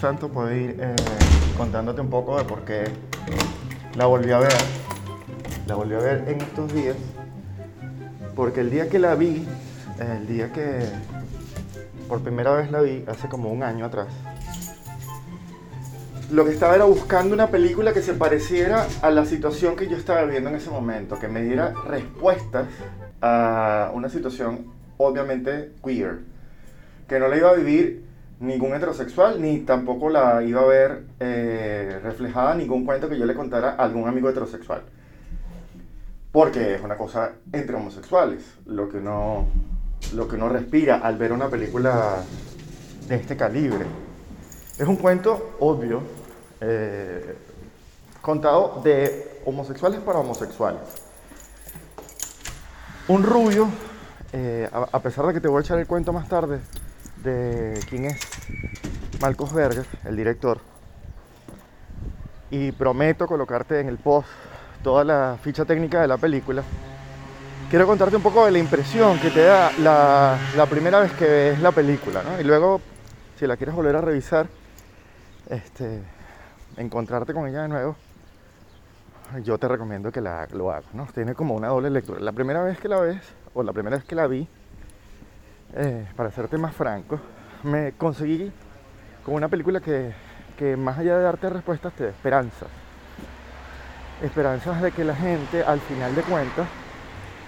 tanto puedo ir eh, contándote un poco de por qué la volví a ver. La volví a ver en estos días. Porque el día que la vi, el día que por primera vez la vi, hace como un año atrás, lo que estaba era buscando una película que se pareciera a la situación que yo estaba viviendo en ese momento, que me diera respuestas a una situación obviamente queer, que no la iba a vivir ningún heterosexual, ni tampoco la iba a ver eh, reflejada ningún cuento que yo le contara a algún amigo heterosexual. Porque es una cosa entre homosexuales, lo que uno, lo que uno respira al ver una película de este calibre. Es un cuento obvio, eh, contado de homosexuales para homosexuales. Un rubio, eh, a, pesar de que te voy a echar el cuento más tarde de quién es Marcos Berger, el director, y prometo colocarte en el post toda la ficha técnica de la película, quiero contarte un poco de la impresión que te da la, la primera vez que ves la película, ¿no? Y luego, si la quieres volver a revisar, este, encontrarte con ella de nuevo, yo te recomiendo que la, lo hagas, ¿no? Tiene como una doble lectura. La primera vez que la ves, o la primera vez que la vi, eh, para serte más franco, me conseguí con una película que, que más allá de darte respuestas te da esperanzas. Esperanzas de que la gente al final de cuentas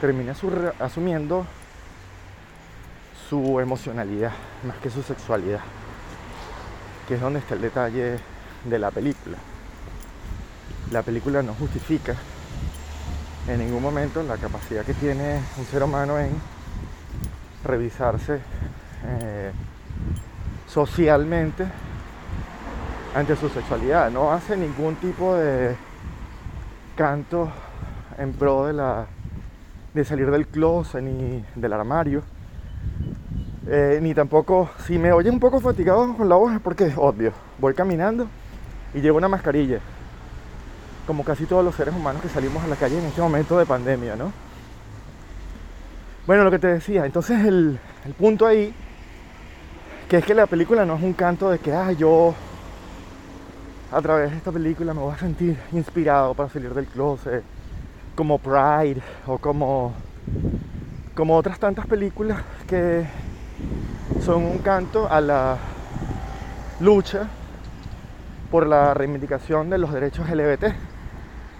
termine asumiendo su emocionalidad más que su sexualidad, que es donde está el detalle de la película. La película no justifica en ningún momento la capacidad que tiene un ser humano en revisarse eh, socialmente ante su sexualidad. No hace ningún tipo de canto en pro de la de salir del closet ni del armario. Eh, ni tampoco, si me oye un poco fatigado con la voz porque es obvio. Voy caminando y llevo una mascarilla. Como casi todos los seres humanos que salimos a la calle en este momento de pandemia, ¿no? Bueno, lo que te decía, entonces el, punto ahí, que es que la película no es un canto de que, ah, yo a través de esta película me voy a sentir inspirado para salir del closet, como Pride o como, como otras tantas películas que son un canto a la lucha por la reivindicación de los derechos LGBT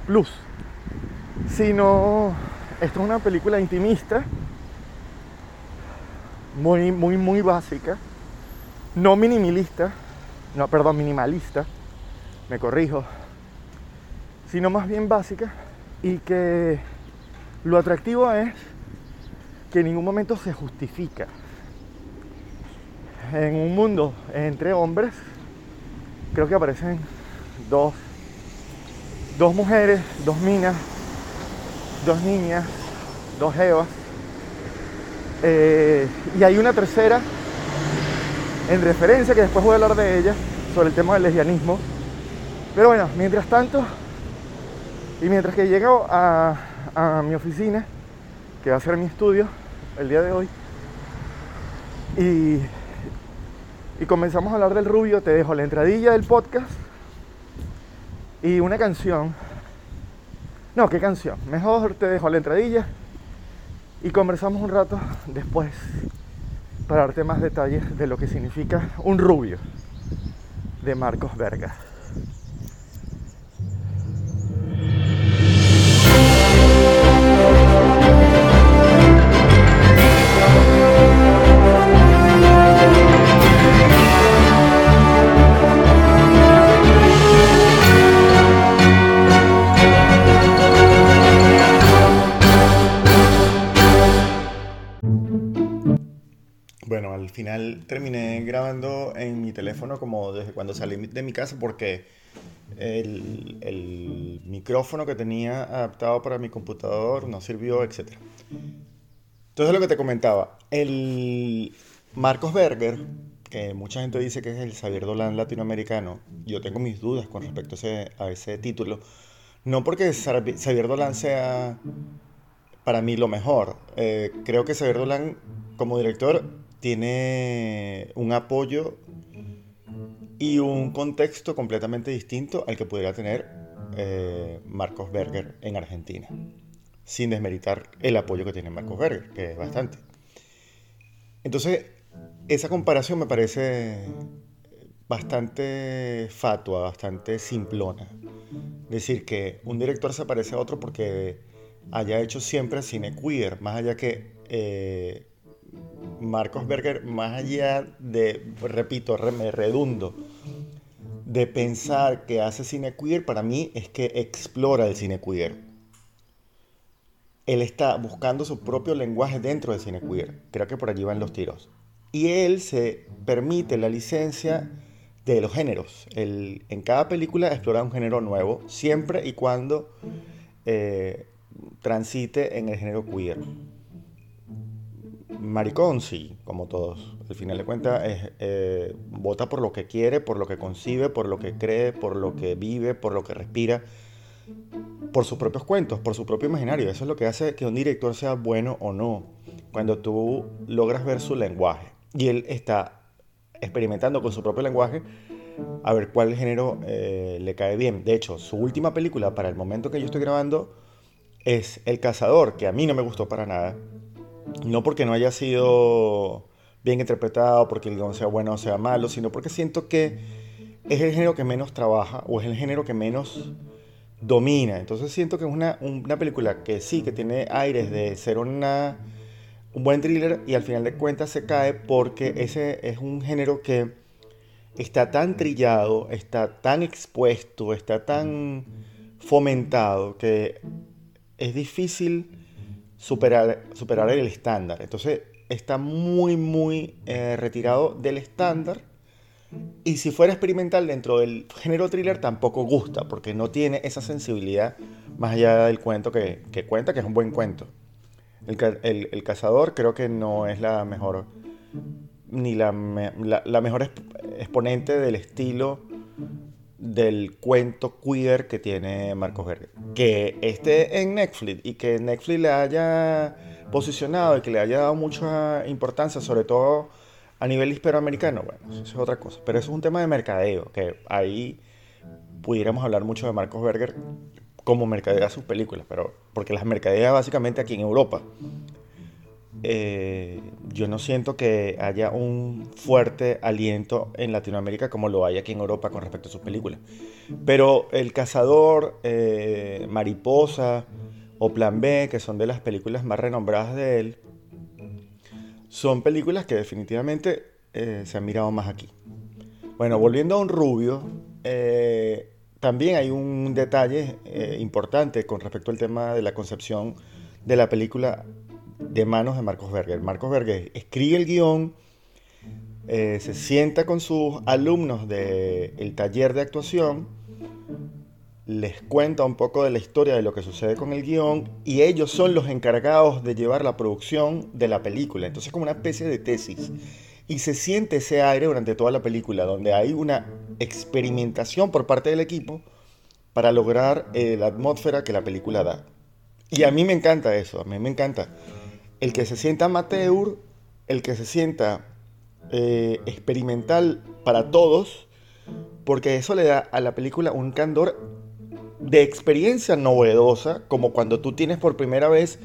plus, sino esto es una película intimista, muy, muy, muy básica, no minimalista, no, perdón, minimalista, me corrijo, sino más bien básica. Y que lo atractivo es que en ningún momento se justifica. En un mundo entre hombres creo que aparecen dos, dos mujeres, dos minas, dos niñas, dos evas. Eh, y hay una tercera en referencia, que después voy a hablar de ella, sobre el tema del lesbianismo. Pero bueno, mientras tanto, y mientras que llego a, a mi oficina, que va a ser mi estudio el día de hoy, y y comenzamos a hablar del rubio, te dejo la entradilla del podcast y una canción. No, ¿qué canción? Mejor te dejo la entradilla y conversamos un rato después para darte más detalles de lo que significa un rubio de Marcos Verga. Final terminé grabando en mi teléfono como desde cuando salí de mi casa porque el, micrófono que tenía adaptado para mi computador no sirvió, etc. Entonces lo que te comentaba, el Marcos Berger, que mucha gente dice que es el Xavier Dolan latinoamericano, yo tengo mis dudas con respecto a ese, título, no porque Xavier Dolan sea para mí lo mejor, eh, creo que Xavier Dolan como director tiene un apoyo y un contexto completamente distinto al que pudiera tener eh, Marcos Berger en Argentina, sin desmeritar el apoyo que tiene Marcos Berger, que es bastante. Entonces, esa comparación me parece bastante fatua, bastante simplona. Decir que un director se parece a otro porque haya hecho siempre cine queer, más allá que eh, Marcos Berger, más allá de, repito, me redundo, de pensar que hace cine queer, para mí es que explora el cine queer. Él está buscando su propio lenguaje dentro del cine queer. Creo que por allí van los tiros. Y él se permite la licencia de los géneros. en cada película explora un género nuevo, siempre y cuando eh, transite en el género queer. Maricón, sí, como todos. Al final de cuentas, eh, vota por lo que quiere, por lo que concibe, por lo que cree, por lo que vive, por lo que respira, por sus propios cuentos, por su propio imaginario. Eso es lo que hace que un director sea bueno o no, cuando tú logras ver su lenguaje. Y él está experimentando con su propio lenguaje a ver cuál género eh, le cae bien. De hecho, su última película para el momento que yo estoy grabando es El Cazador, que a mí no me gustó para nada. No porque no haya sido bien interpretado, porque el guion sea bueno o sea malo, sino porque siento que es el género que menos trabaja o es el género que menos domina. Entonces siento que es una, una película que sí, que tiene aires de ser una un buen thriller y al final de cuentas se cae porque ese es un género que está tan trillado, está tan expuesto, está tan fomentado que es difícil superar, superar el estándar. Entonces está muy, muy eh, retirado del estándar. Y si fuera experimental dentro del género thriller tampoco gusta, porque no tiene esa sensibilidad más allá del cuento que, que cuenta, que es un buen cuento. El, cazador creo que no es la mejor, ni la, la, mejor exponente del estilo del cuento queer que tiene Marcos Berger. Que esté en Netflix y que Netflix le haya posicionado y que le haya dado mucha importancia, sobre todo a nivel hispanoamericano, bueno, eso es otra cosa. Pero eso es un tema de mercadeo, que ahí pudiéramos hablar mucho de Marcos Berger como mercadea sus películas, pero porque las mercadea básicamente aquí en Europa. Eh, yo no siento que haya un fuerte aliento en Latinoamérica como lo hay aquí en Europa con respecto a sus películas. Pero El Cazador, eh, Mariposa o Plan B, que son de las películas más renombradas de él, son películas que definitivamente eh, se han mirado más aquí. Bueno, volviendo a un rubio, también hay un detalle importante con respecto al tema de la concepción de la película de manos de Marcos Berger. Marcos Berger escribe el guion, eh, se sienta con sus alumnos del taller de actuación, les cuenta un poco de la historia de lo que sucede con el guion y ellos son los encargados de llevar la producción de la película. Entonces es como una especie de tesis. Y se siente ese aire durante toda la película, donde hay una experimentación por parte del equipo para lograr eh, la atmósfera que la película da. Y a mí me encanta eso, a mí me encanta. El que se sienta amateur, el que se sienta eh, experimental para todos, porque eso le da a la película un candor de experiencia novedosa, como cuando tú tienes por primera vez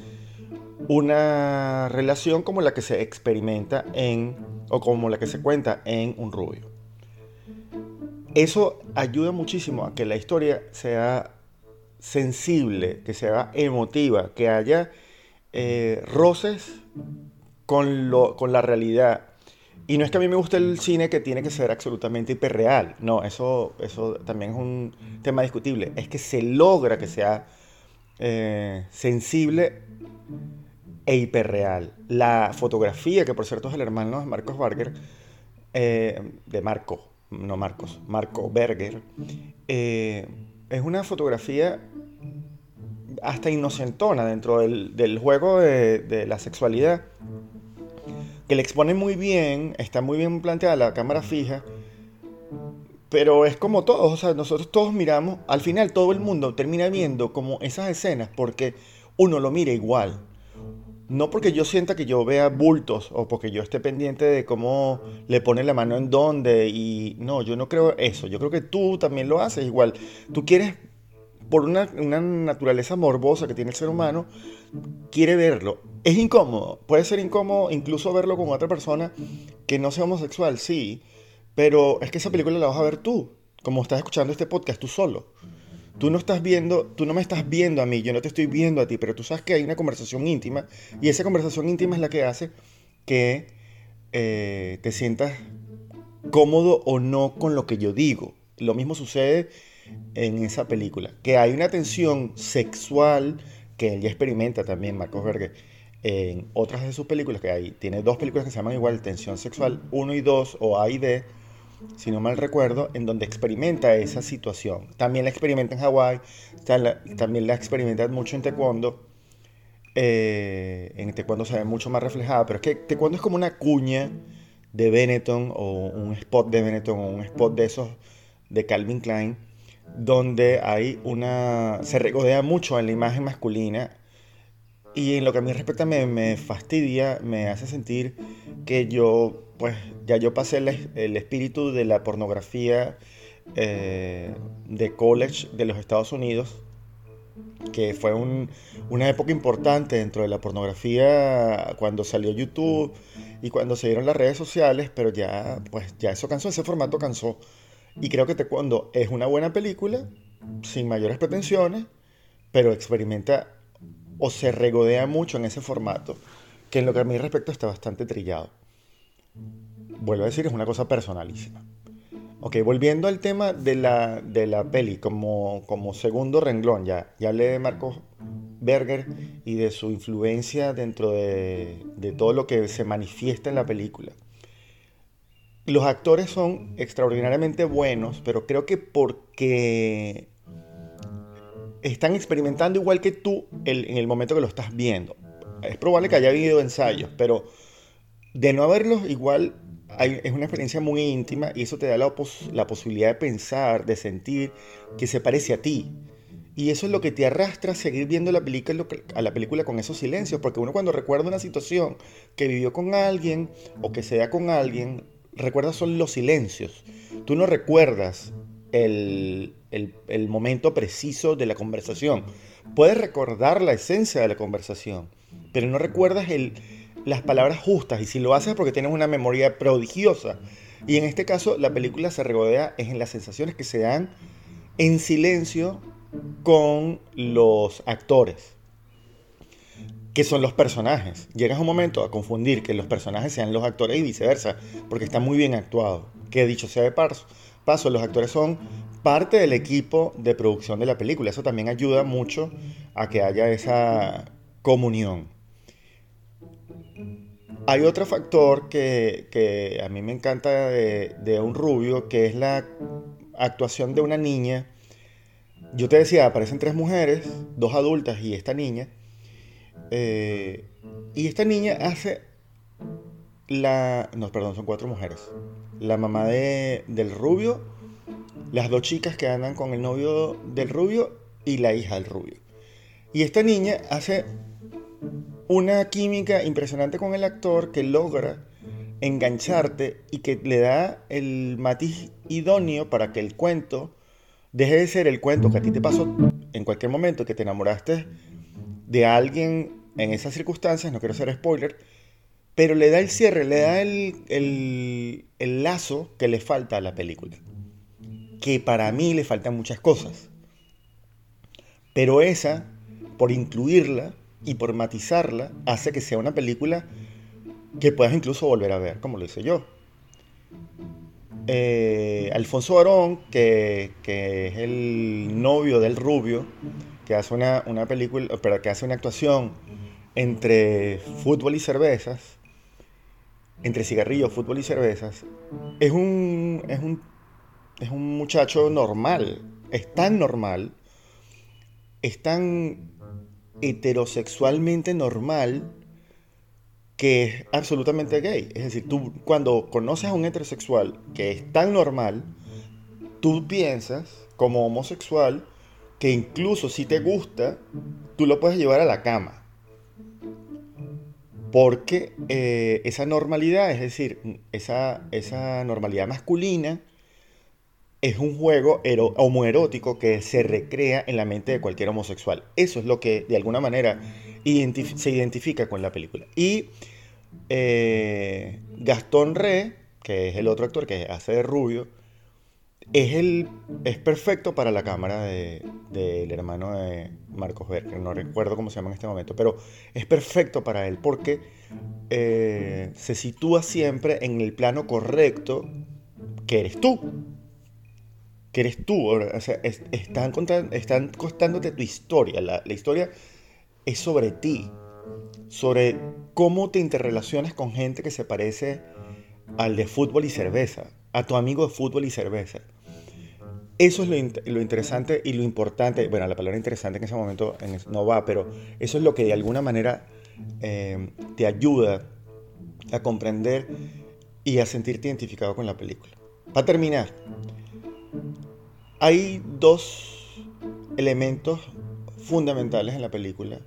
una relación como la que se experimenta en, o como la que se cuenta en Un Rubio. Eso ayuda muchísimo a que la historia sea sensible, que sea emotiva, que haya eh, roces con, lo, con la realidad. Y no es que a mí me guste el cine que tiene que ser absolutamente hiperreal. No, eso, eso también es un tema discutible. Es que se logra que sea eh, sensible e hiperreal. La fotografía, que por cierto es el hermano de Marcos Barger, eh, de Marco, no Marcos, Marco Berger, eh, es una fotografía hasta inocentona dentro del, juego de, la sexualidad, que le expone muy bien, está muy bien planteada la cámara fija, pero es como todos, o sea, nosotros todos miramos, al final todo el mundo termina viendo como esas escenas porque uno lo mira igual. no porque yo sienta que yo vea bultos o porque yo esté pendiente de cómo le pone la mano en dónde y no, yo no creo eso. Yo creo que tú también lo haces igual. Tú quieres, por una, una naturaleza morbosa que tiene el ser humano, quiere verlo. Es incómodo, puede ser incómodo incluso verlo con otra persona que no sea homosexual, sí, pero es que esa película la vas a ver tú, como estás escuchando este podcast tú solo. Tú no estás viendo, tú no me estás viendo a mí, yo no te estoy viendo a ti, pero tú sabes que hay una conversación íntima y esa conversación íntima es la que hace que eh, te sientas cómodo o no con lo que yo digo. Lo mismo sucede en esa película, que hay una tensión sexual que él ya experimenta también, Marcos Berger, en otras de sus películas, que hay, tiene dos películas que se llaman igual Tensión Sexual 1 y 2 o A y B, si no mal recuerdo, en donde experimenta esa situación. También la experimenta en Hawái, también la experimenta mucho en Taekwondo. Eh, en Taekwondo se ve mucho más reflejada, pero es que Taekwondo es como una cuña de Benetton o un spot de Benetton o un spot de esos de Calvin Klein, donde hay una. se regodea mucho en la imagen masculina y en lo que a mí respecta me, me fastidia, me hace sentir que yo pues ya yo pasé el, espíritu de la pornografía eh, de college de los Estados Unidos, que fue una época importante dentro de la pornografía cuando salió YouTube y cuando se dieron las redes sociales, pero ya, pues ya eso cansó, ese formato cansó. Y creo que cuando es una buena película, sin mayores pretensiones, pero experimenta o se regodea mucho en ese formato, que en lo que a mí respecto está bastante trillado vuelvo a decir, es una cosa personalísima. Ok, volviendo al tema de la, de la peli, como, como segundo renglón, ya, ya hablé de Marcos Berger y de su influencia dentro de, de todo lo que se manifiesta en la película. Los actores son extraordinariamente buenos, pero creo que porque están experimentando igual que tú en el momento que lo estás viendo. Es probable que haya habido ensayos, pero de no haberlos, igual es una experiencia muy íntima y eso te da la, posibilidad de pensar, de sentir que se parece a ti. Y eso es lo que te arrastra a seguir viendo la película, a la película con esos silencios, porque uno cuando recuerda una situación que vivió con alguien o que sea con alguien, recuerda son los silencios. Tú no recuerdas el, el, momento preciso de la conversación. Puedes recordar la esencia de la conversación, pero no recuerdas el, las palabras justas y si lo haces es porque tienes una memoria prodigiosa. Y en este caso la película se regodea en las sensaciones que se dan en silencio con los actores, que son los personajes. Llegas un momento a confundir que los personajes sean los actores y viceversa, porque está muy bien actuado. Que dicho sea de paso, paso los actores son parte del equipo de producción de la película. Eso también ayuda mucho a que haya esa comunión. Hay otro factor que, a mí me encanta de, un rubio, que es la actuación de una niña. Yo te decía, aparecen tres mujeres, dos adultas y esta niña. Eh, y esta niña hace la... No, perdón, son cuatro mujeres. La mamá de, del rubio, las dos chicas que andan con el novio del rubio y la hija del rubio. Y esta niña hace una química impresionante con el actor que logra engancharte y que le da el matiz idóneo para que el cuento deje de ser el cuento que a ti te pasó en cualquier momento, que te enamoraste de alguien en esas circunstancias, no quiero ser spoiler, pero le da el cierre, le da el, el lazo que le falta a la película. Que para mí le faltan muchas cosas. Pero esa, por incluirla, y por matizarla hace que sea una película que puedas incluso volver a ver, como lo hice yo. Eh, Alfonso Barón, que, es el novio del rubio, que hace una, película, pero que hace una actuación entre fútbol y cervezas, entre cigarrillos, fútbol y cervezas, es un, es un, es un muchacho normal, es tan normal, es tan heterosexualmente normal que es absolutamente gay. Es decir, tú cuando conoces a un heterosexual que es tan normal, tú piensas como homosexual que incluso si te gusta, tú lo puedes llevar a la cama. Porque eh, esa normalidad, es decir, esa, esa normalidad masculina, es un juego homoerótico que se recrea en la mente de cualquier homosexual. Eso es lo que de alguna manera se identifica con la película. Y eh, Gastón Re, que es el otro actor que hace de Rubio, es, el, es perfecto para la cámara del hermano de Marcos Berger. No recuerdo cómo se llama en este momento, pero es perfecto para él porque eh, se sitúa siempre en el plano correcto que eres tú que eres tú. O sea, están, contando, están costándote tu historia. La, historia es sobre ti, sobre cómo te interrelacionas con gente que se parece al de fútbol y cerveza, a tu amigo de fútbol y cerveza. Eso es lo, interesante y lo importante. Bueno, la palabra interesante en ese momento no va, pero eso es lo que de alguna manera eh, te ayuda a comprender y a sentirte identificado con la película. Para terminar, hay dos elementos fundamentales en la película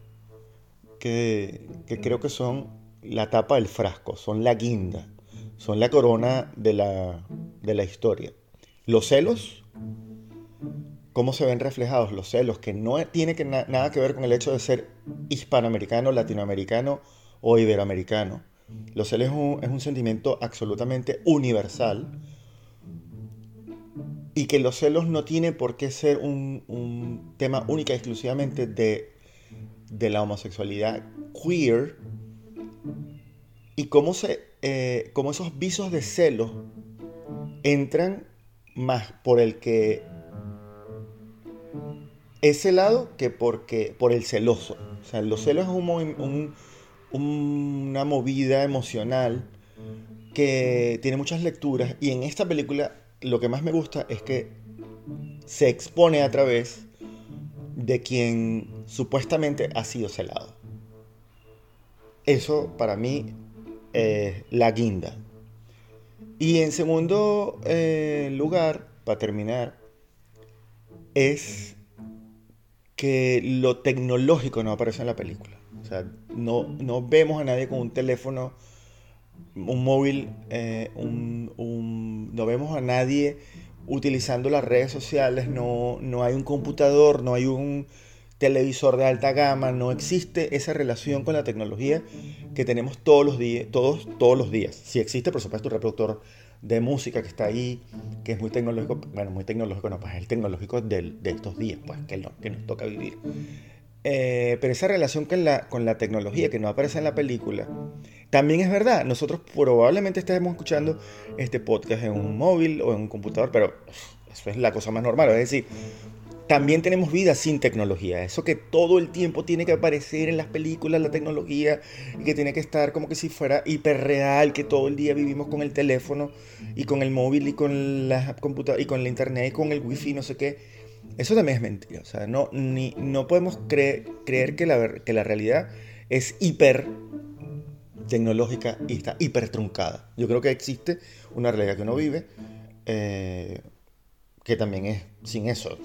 que, creo que son la tapa del frasco, son la guinda, son la corona de la, de la historia. Los celos, cómo se ven reflejados los celos, que no tiene que nada que ver con el hecho de ser hispanoamericano, latinoamericano o iberoamericano. Los celos es un, un sentimiento absolutamente universal y que los celos no tiene por qué ser un, tema única y exclusivamente de, la homosexualidad queer y cómo, se, eh, cómo esos visos de celos entran más por el que ese lado que porque, por el celoso. O sea, los celos es un, una movida emocional que tiene muchas lecturas y en esta película lo que más me gusta es que se expone a través de quien supuestamente ha sido celado. Eso para mí es la guinda. Y en segundo eh, lugar, para terminar, es que lo tecnológico no aparece en la película. O sea, no, no vemos a nadie con un teléfono un móvil, eh, no vemos a nadie utilizando las redes sociales, no, no hay un computador, no hay un televisor de alta gama, no existe esa relación con la tecnología que tenemos todos los días, todos, todos los días. Si existe, por supuesto, un reproductor de música que está ahí, que es muy tecnológico, bueno, muy tecnológico, no, pues es el tecnológico de estos días, pues, que, que nos toca vivir. Eh, pero esa relación con la, con la tecnología que no aparece en la película, también es verdad. Nosotros probablemente estemos escuchando este podcast en un móvil o en un computador, pero eso es la cosa más normal. Es decir, también tenemos vida sin tecnología. Eso que todo el tiempo tiene que aparecer en las películas, la tecnología, y que tiene que estar como que si fuera hiperreal, que todo el día vivimos con el teléfono y con el móvil y con la computadora y con la internet y con el wifi, no sé qué eso también es mentira. O sea, no, ni, no podemos creer que la, que la realidad es hiper tecnológica y está hiper truncada. Yo creo que existe una realidad que uno vive eh, que también es sin eso,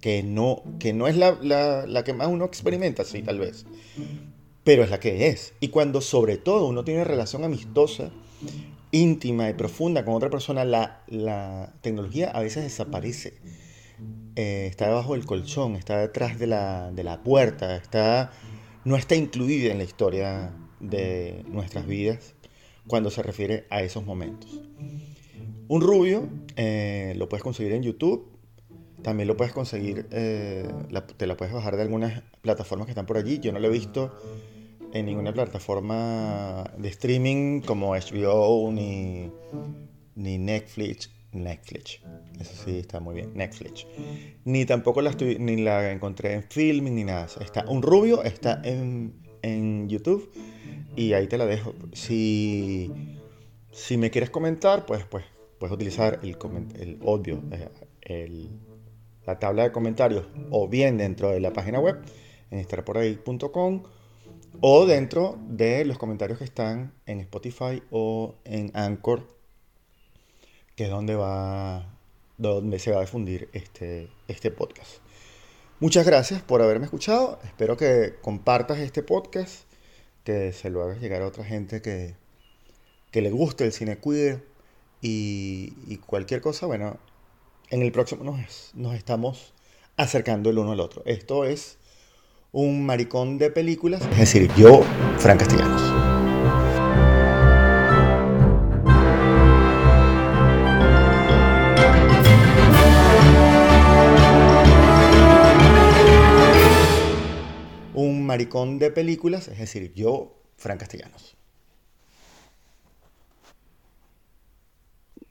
que, no, que no es la, la, la, que más uno experimenta, sí, tal vez, pero es la que es. Y cuando sobre todo uno tiene relación amistosa, íntima y profunda con otra persona, la, la tecnología a veces desaparece eh, está debajo del colchón, está detrás de la, de la puerta, está, no está incluida en la historia de nuestras vidas cuando se refiere a esos momentos. Un rubio eh, lo puedes conseguir en YouTube, también lo puedes conseguir, eh, te la puedes bajar de algunas plataformas que están por allí. Yo no lo he visto en ninguna plataforma de streaming como HBO ni, ni Netflix, Netflix. Eso sí, está muy bien. Netflix. Ni tampoco la, estoy, ni la encontré en filming ni nada. Está un rubio, está en, en YouTube y ahí te la dejo. Si, si me quieres comentar, pues, pues puedes utilizar el, el audio, eh, la tabla de comentarios, o bien dentro de la página web, en estarporahí.com, o dentro de los comentarios que están en Spotify o en Anchor que es donde, va, donde se va a difundir este, este podcast. Muchas gracias por haberme escuchado. Espero que compartas este podcast, que se lo hagas llegar a otra gente que, que le guste el cine queer y, cualquier cosa, bueno, en el próximo nos, nos estamos acercando el uno al otro. Esto es un maricón de películas, es decir, yo, Fran Castellanos. Un maricón de películas, es decir, yo, Fran Castellanos.